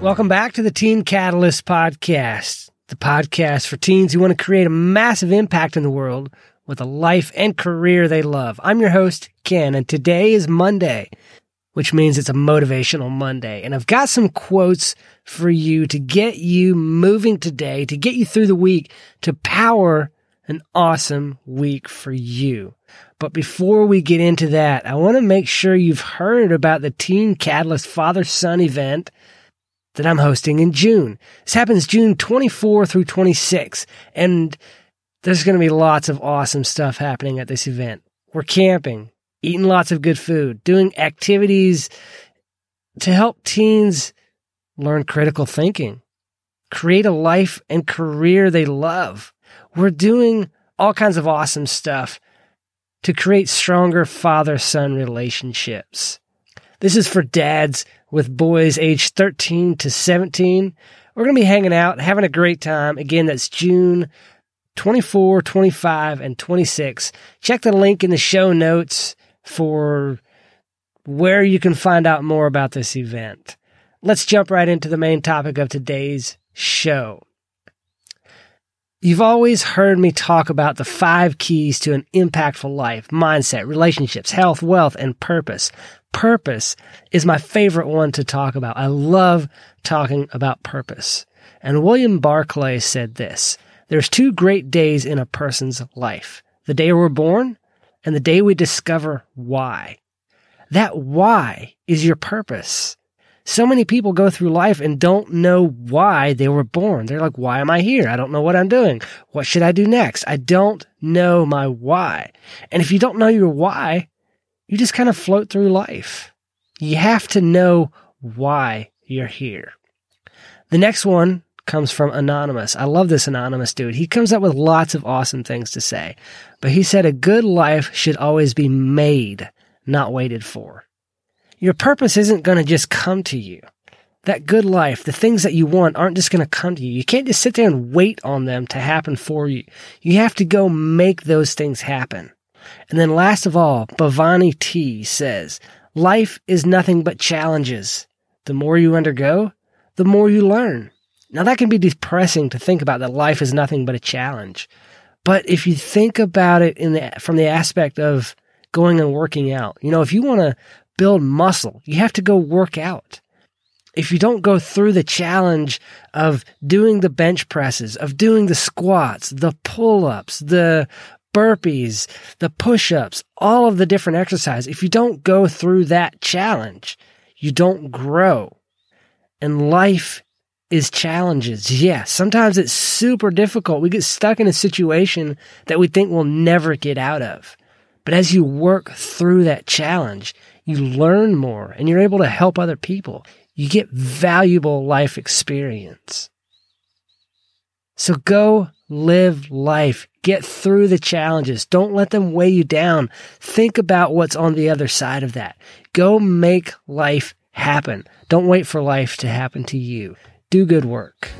Welcome back to the Teen Catalyst Podcast, the podcast for teens who want to create a massive impact in the world with a life and career they love. I'm your host, Ken, and today is Monday, which means it's a motivational Monday. And I've got some quotes for you to get you moving today, to get you through the week, to power an awesome week for you. But before we get into that, I want to make sure you've heard about the Teen Catalyst Father Son event that I'm hosting in June. This happens June 24 through 26, and there's going to be lots of awesome stuff happening at this event. We're camping, eating lots of good food, doing activities to help teens learn critical thinking, create a life and career they love. We're doing all kinds of awesome stuff to create stronger father son relationships. This is for dads with boys aged 13 to 17. We're going to be hanging out, having a great time. Again, that's June 24, 25, and 26. Check the link in the show notes for where you can find out more about this event. Let's jump right into the main topic of today's show. You've always heard me talk about the five keys to an impactful life mindset, relationships, health, wealth, and purpose. Purpose is my favorite one to talk about. I love talking about purpose. And William Barclay said this There's two great days in a person's life the day we're born and the day we discover why. That why is your purpose. So many people go through life and don't know why they were born. They're like, why am I here? I don't know what I'm doing. What should I do next? I don't know my why. And if you don't know your why, you just kind of float through life. You have to know why you're here. The next one comes from Anonymous. I love this Anonymous dude. He comes up with lots of awesome things to say, but he said a good life should always be made, not waited for. Your purpose isn't going to just come to you. That good life, the things that you want aren't just going to come to you. You can't just sit there and wait on them to happen for you. You have to go make those things happen. And then last of all, Bhavani T says, life is nothing but challenges. The more you undergo, the more you learn. Now that can be depressing to think about that life is nothing but a challenge. But if you think about it in the, from the aspect of going and working out, you know, if you want to build muscle. You have to go work out. If you don't go through the challenge of doing the bench presses, of doing the squats, the pull ups, the burpees, the push ups, all of the different exercises, if you don't go through that challenge, you don't grow. And life is challenges. Yeah, sometimes it's super difficult. We get stuck in a situation that we think we'll never get out of. But as you work through that challenge, you learn more and you're able to help other people. You get valuable life experience. So go live life. Get through the challenges. Don't let them weigh you down. Think about what's on the other side of that. Go make life happen. Don't wait for life to happen to you. Do good work.